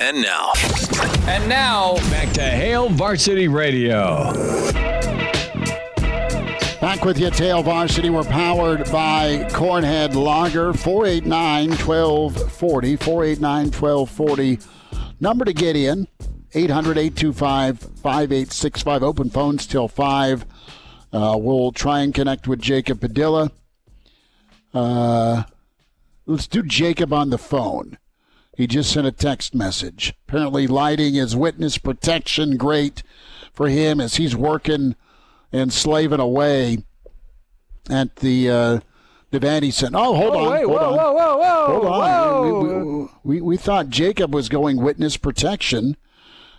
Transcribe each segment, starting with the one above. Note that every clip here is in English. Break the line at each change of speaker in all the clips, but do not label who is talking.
And now,
And now,
Back to Hail Varsity Radio.
Back with you, Tail Varsity. We're powered by Cornhead Lager, 489 1240. 489 1240. Number to get in, 800 825 5865. Open phones till 5. Uh, we'll try and connect with Jacob Padilla. Uh, let's do Jacob on the phone. He just sent a text message. Apparently, lighting is witness protection great for him as he's working and slaving away at the uh, Devaney Center. Oh, hold
Oh,
on.
wait,
hold
whoa,
on.
whoa, whoa, whoa,
Hold on. We-
whoa.
We, we, we thought Jacob was going witness protection.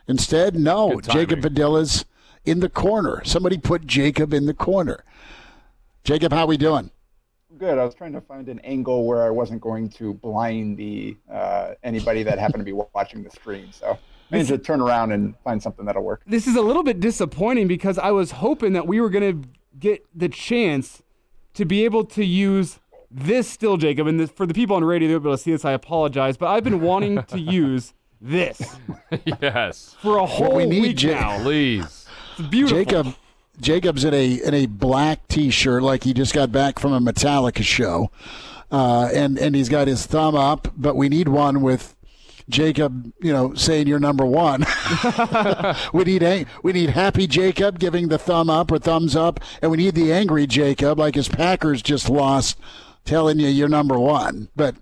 Instead, no. Jacob Padilla's in the corner. Somebody put Jacob in the corner. Jacob, how we doing?
Good. I was trying to find an angle where I wasn't going to blind the uh, anybody that happened to be watching the stream. So I need to turn around and find something that'll work.
this is a little bit disappointing because I was hoping that we were going to get the chance to be able to use this still, Jacob. And this, for the people on radio, they'll be able to see this. I apologize, but I've been wanting to use this
yes.
for a whole
we need,
week
Ja-
now.
Please.
It's beautiful.
Jacob Jacob's in a in a black T-shirt, like he just got back from a Metallica show, uh, and and he's got his thumb up. But we need one with Jacob, you know, saying you're number one. we need a, we need happy Jacob giving the thumb up or thumbs up, and we need the angry Jacob, like his Packers just lost. Telling you you're number one, but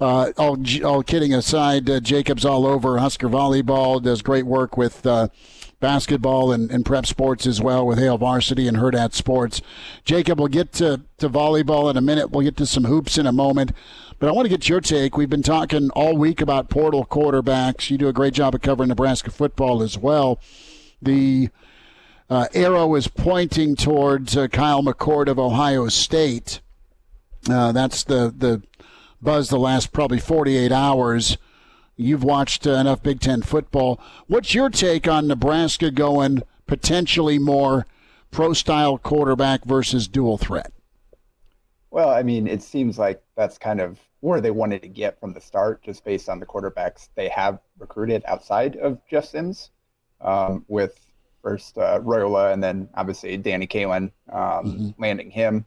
uh, all all kidding aside, uh, Jacob's all over Husker volleyball. Does great work with uh, basketball and, and prep sports as well with Hail Varsity and Hurrdat Sports. Jacob, we'll get to, to volleyball in a minute. We'll get to some hoops in a moment. But I want to get your take. We've been talking all week about portal quarterbacks. You do a great job of covering Nebraska football as well. The uh, arrow is pointing towards uh, Kyle McCord of Ohio State. Uh, that's the, the buzz the last probably 48 hours. You've watched uh, enough Big Ten football. What's your take on Nebraska going potentially more pro style quarterback versus dual threat?
Well, I mean, it seems like that's kind of where they wanted to get from the start, just based on the quarterbacks they have recruited outside of Jeff Sims, um, with first uh, Royola and then obviously Danny Kaelin um, landing him.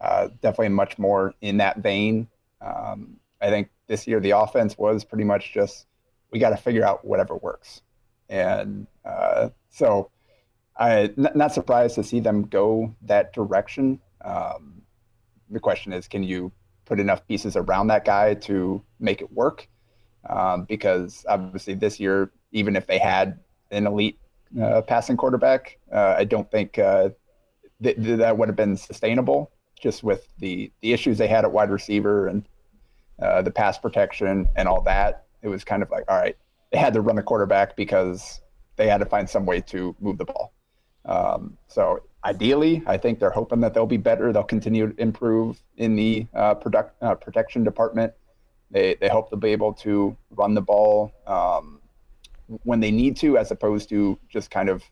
Uh, definitely much more in that vein. Um, I think this year the offense was pretty much just we got to figure out whatever works, and uh, so I n- not surprised to see them go that direction. Um, the question is, can you put enough pieces around that guy to make it work? Um, because obviously this year, even if they had an elite uh, passing quarterback, uh, I don't think uh, th- th- that would have been sustainable. Just with the the issues they had at wide receiver and uh, the pass protection and all that, it was kind of like, all right, they had to run the quarterback because they had to find some way to move the ball. Um, so ideally, I think they're hoping that they'll be better. They'll continue to improve in the uh, product, uh, protection department. They, they hope they'll be able to run the ball um, when they need to, as opposed to just kind of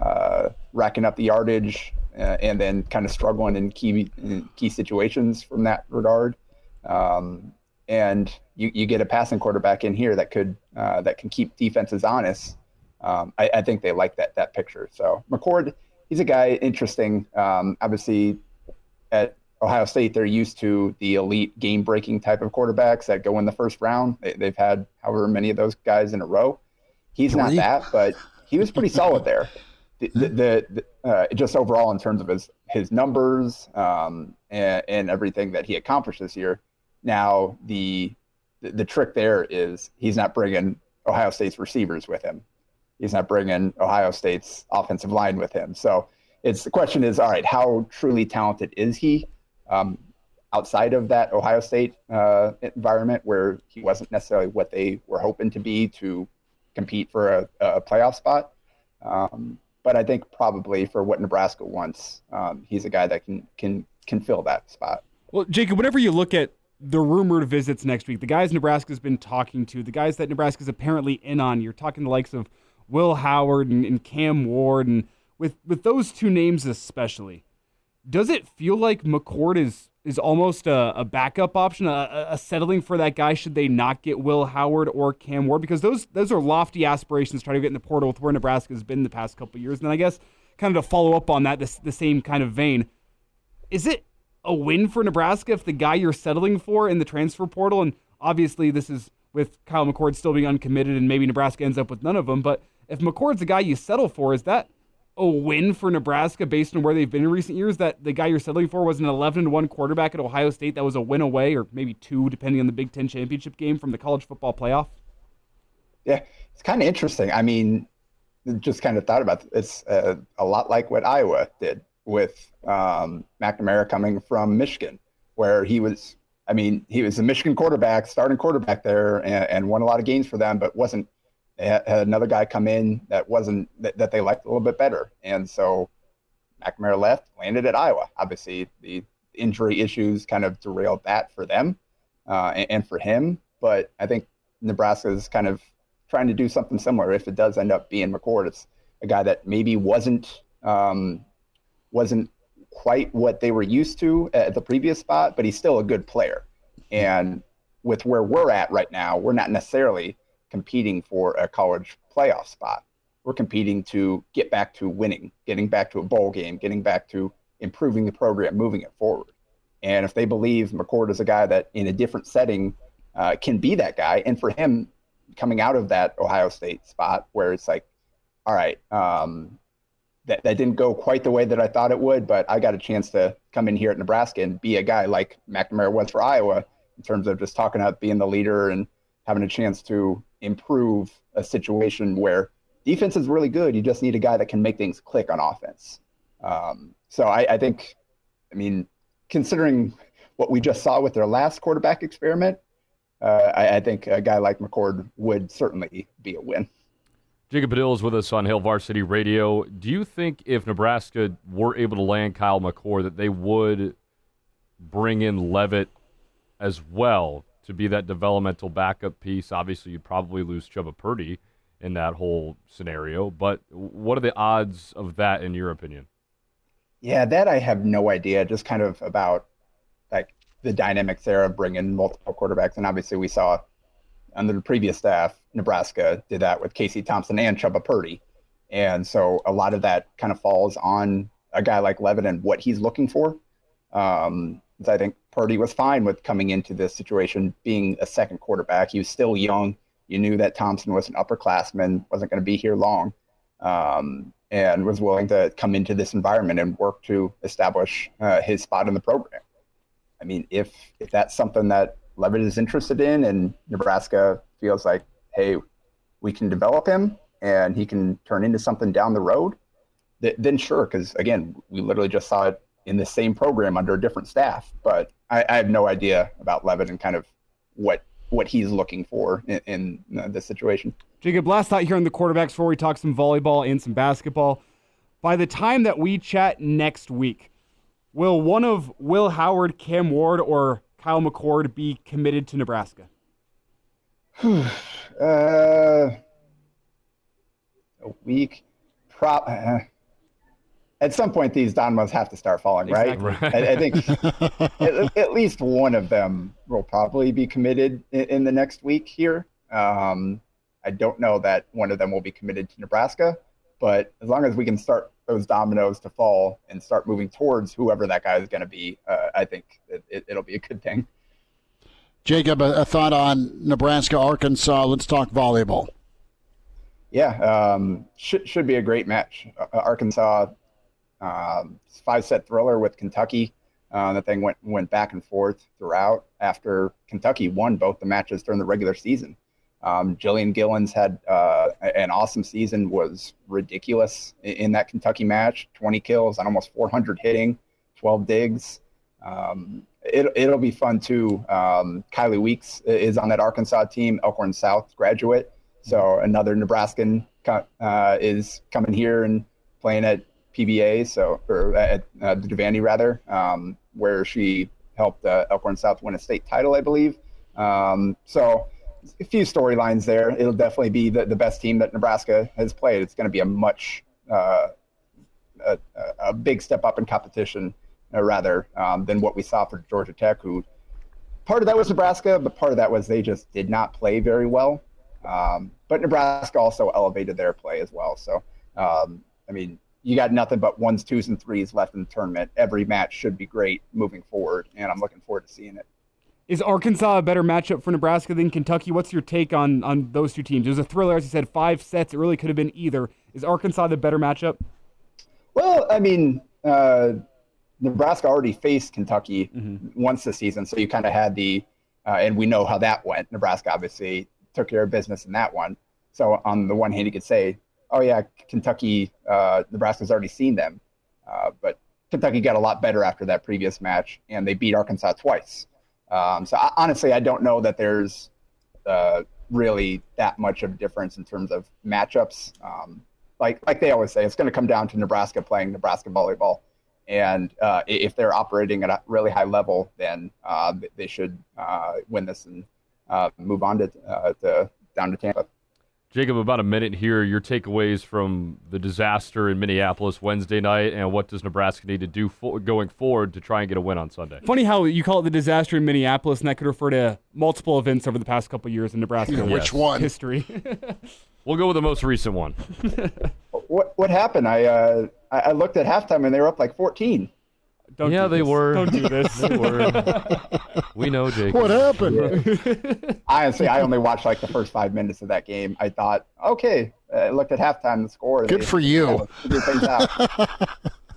uh, racking up the yardage uh, and then kind of struggling in key in key situations from that regard. Um, and you, you get a passing quarterback in here that could uh, that can keep defenses honest. Um, I, I think they like that that picture. So McCord, he's a guy interesting. Um, obviously, at Ohio State, they're used to the elite game breaking type of quarterbacks that go in the first round. They, they've had however many of those guys in a row. He's not that, but he was pretty solid there. The, the, the, the uh, just overall in terms of his his numbers um, and, and everything that he accomplished this year. Now the the, trick there is he's not bringing Ohio State's receivers with him. He's not bringing Ohio State's offensive line with him. So it's the question is, all right, how truly talented is he? Um, outside of that Ohio State uh, environment where he wasn't necessarily what they were hoping to be to compete for a, a playoff spot. Um, but I think probably for what Nebraska wants, um, he's a guy that can can can fill that spot.
Well, Jacob, whenever you look at the rumored visits next week, the guys Nebraska's been talking to, the guys that Nebraska's apparently in on, you're talking the likes of Will Howard and, and Cam Ward, and with with those two names especially, does it feel like McCord is is almost a, a backup option, a, a, settling for that guy should they not get Will Howard or Cam Ward? Because those those are lofty aspirations trying to get in the portal with where Nebraska has been the past couple years. And I guess kind of to follow up on that, this, the same kind of vein, is it a win for Nebraska if the guy you're settling for in the transfer portal, and obviously this is with Kyle McCord still being uncommitted and maybe Nebraska ends up with none of them, but if McCord's the guy you settle for, is that a win for Nebraska based on where they've been in recent years. That the guy you're settling for was an 11 to one quarterback at Ohio State. That was a win away, or maybe two, depending on the Big Ten championship game from the college football playoff.
Yeah, it's kind of interesting. I mean, just kind of thought about it. it's uh, a lot like what Iowa did with um, McNamara coming from Michigan, where he was. I mean, he was a Michigan quarterback, starting quarterback there, and, and won a lot of games for them, but wasn't had, another guy come in that wasn't that, that, they liked a little bit better, and so McNamara left, landed at Iowa. Obviously, the injury issues kind of derailed that for them uh, and, and, for him. But I think Nebraska is kind of trying to do something similar. If it does end up being McCord, it's a guy that maybe wasn't um, wasn't quite what they were used to at the previous spot, but he's still a good player. And with where we're at right now, we're not necessarily competing for a college playoff spot. We're competing to get back to winning, getting back to a bowl game, getting back to improving the program, moving it forward. And if they believe McCord is a guy that in a different setting uh, can be that guy, and for him coming out of that Ohio State spot where it's like, all right, um, that, that didn't go quite the way that I thought it would, but I got a chance to come in here at Nebraska and be a guy like McNamara was for Iowa in terms of just talking about being the leader and having a chance to improve a situation where defense is really good. You just need a guy that can make things click on offense. Um, so I, I, think, I mean, considering what we just saw with their last quarterback experiment, uh, I, I, think a guy like McCord would certainly be a win.
Jacob Padilla is with us on Hail Varsity Radio. Do you think if Nebraska were able to land Kyle McCord, that they would bring in Levitt as well to be that developmental backup piece. Obviously, you'd probably lose Chubba Purdy in that whole scenario. But what are the odds of that, in your opinion?
Yeah, that I have no idea. Just kind of about like the dynamics there of bringing multiple quarterbacks, and obviously we saw under the previous staff, Nebraska did that with Casey Thompson and Chubba Purdy, and so a lot of that kind of falls on a guy like Levin and what he's looking for. Um, I think Purdy was fine with coming into this situation being a second quarterback. He was still young. You knew that Thompson was an upperclassman, wasn't going to be here long, um, and was willing to come into this environment and work to establish uh, his spot in the program. I mean, if if that's something that Leavitt is interested in, and Nebraska feels like, hey, we can develop him and he can turn into something down the road, th- then sure. Because again, we literally just saw it in the same program under a different staff. But I, I have no idea about Leavitt and kind of what what he's looking for in, in uh, this situation.
Jacob, last thought here on the quarterbacks before we talk some volleyball and some basketball. By the time that we chat next week, will one of Will Howard, Cam Ward, or Kyle McCord be committed to Nebraska?
uh, a week. Pro- uh, at some point these dominoes have to start falling, exactly. right? right. I, I, think at, at, least one of them will probably be committed in, in the next week here. Um, I don't know that one of them will be committed to Nebraska, but as long as we can start those dominoes to fall and start moving towards whoever that guy is going to be, uh, I think it, will it, be a good thing.
Jacob, a, a, thought on Nebraska, Arkansas. Let's talk volleyball.
Yeah, um, should should be a great match. Uh, Arkansas um, five set thriller with Kentucky. Uh, the thing went went back and forth throughout after Kentucky won both the matches during the regular season. Um, Jillian Gillens had uh, an awesome season, was ridiculous in, that Kentucky match 20 kills on almost 400 hitting, 12 digs. Um, it, it'll be fun too. Um, Kylie Weeks is on that Arkansas team, Elkhorn South graduate. So another Nebraskan uh, is coming here and playing at PBA, so or at uh, the Devaney rather, um, where she helped uh, Elkhorn South win a state title, I believe. Um, so a few storylines there. It'll definitely be the, the best team that Nebraska has played. It's going to be a much uh, a, a, big step up in competition, uh, rather um, than what we saw for Georgia Tech, who part of that was Nebraska, but part of that was they just did not play very well. Um, but Nebraska also elevated their play as well. So, um, I mean, you got nothing but ones, twos, and threes left in the tournament. Every match should be great moving forward, and I'm looking forward to seeing it.
Is Arkansas a better matchup for Nebraska than Kentucky? What's your take on on those two teams? It was a thriller, as you said, five sets. It really could have been either. Is Arkansas the better matchup?
Well, I mean, uh, Nebraska already faced Kentucky mm-hmm. once this season, so you kind of had the, uh, and we know how that went. Nebraska obviously took care of business in that one. So on the one hand, you could say, oh yeah, Kentucky, uh, Nebraska's already seen them, uh, but Kentucky got a lot better after that previous match, and they beat Arkansas twice. Um, so I, honestly, I don't know that there's uh, really that much of a difference in terms of matchups. Um, like like they always say, it's going to come down to Nebraska playing Nebraska volleyball, and uh, if they're operating at a really high level, then uh, they should uh, win this and uh, move on to, uh, to down to Tampa.
Jacob, about a minute here. Your takeaways from the disaster in Minneapolis Wednesday night, and what does Nebraska need to do for, going forward to try and get a win on Sunday?
Funny how you call it the disaster in Minneapolis, and that could refer to multiple events over the past couple years in Nebraska.
Yeah, which one?
History.
we'll go with the most recent one.
what what happened? I uh, I looked at halftime and they were up like 14.
Don't yeah, they
this.
were.
Don't do this.
they were. We know, Jake.
What happened?
Honestly, I only watched like the first five minutes of that game. I thought, okay, I looked at halftime, the score.
Good
they,
for you.
Figure things out.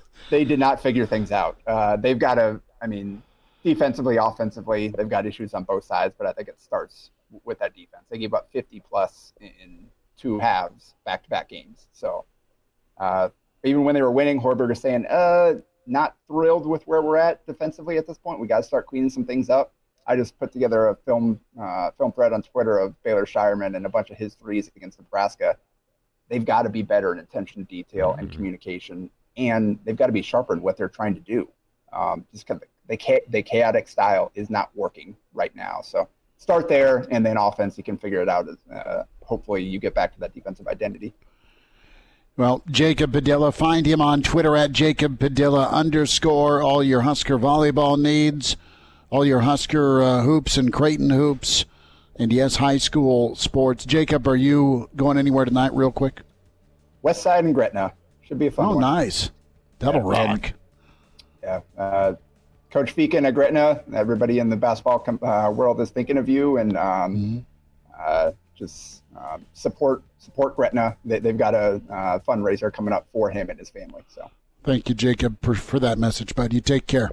they did not figure things out. Uh, they've got to. I mean, defensively, offensively, they've got issues on both sides. But I think it starts with that defense. They gave up 50 plus in two halves, back-to-back games. So. Uh, even when they were winning, Hoiberg is saying, uh, not thrilled with where we're at defensively at this point. We got to start cleaning some things up. I just put together a film uh, film thread on Twitter of Baylor Scheierman and a bunch of his threes against Nebraska. They've got to be better in attention to detail and mm-hmm. communication, and they've got to be sharper in what they're trying to do. Um, just because the, the chaotic style is not working right now. So start there, and then offense, you can figure it out. Uh, hopefully, you get back to that defensive identity.
Well, Jacob Padilla, find him on Twitter at Jacob Padilla underscore. All your Husker volleyball needs, all your Husker uh, hoops and Creighton hoops, and yes, high school sports. Jacob, are you going anywhere tonight, real quick?
West Side and Gretna should be a fun.
Oh,
one.
nice! That'll yeah,
rock. yeah, uh, Coach Feakin at Gretna. Everybody in the basketball com- uh, world is thinking of you, and um, mm-hmm. Uh, just um, support support Gretna. They, have got a uh, fundraiser coming up for him and his family. So
thank you, Jacob, for, for that message, bud. You take care.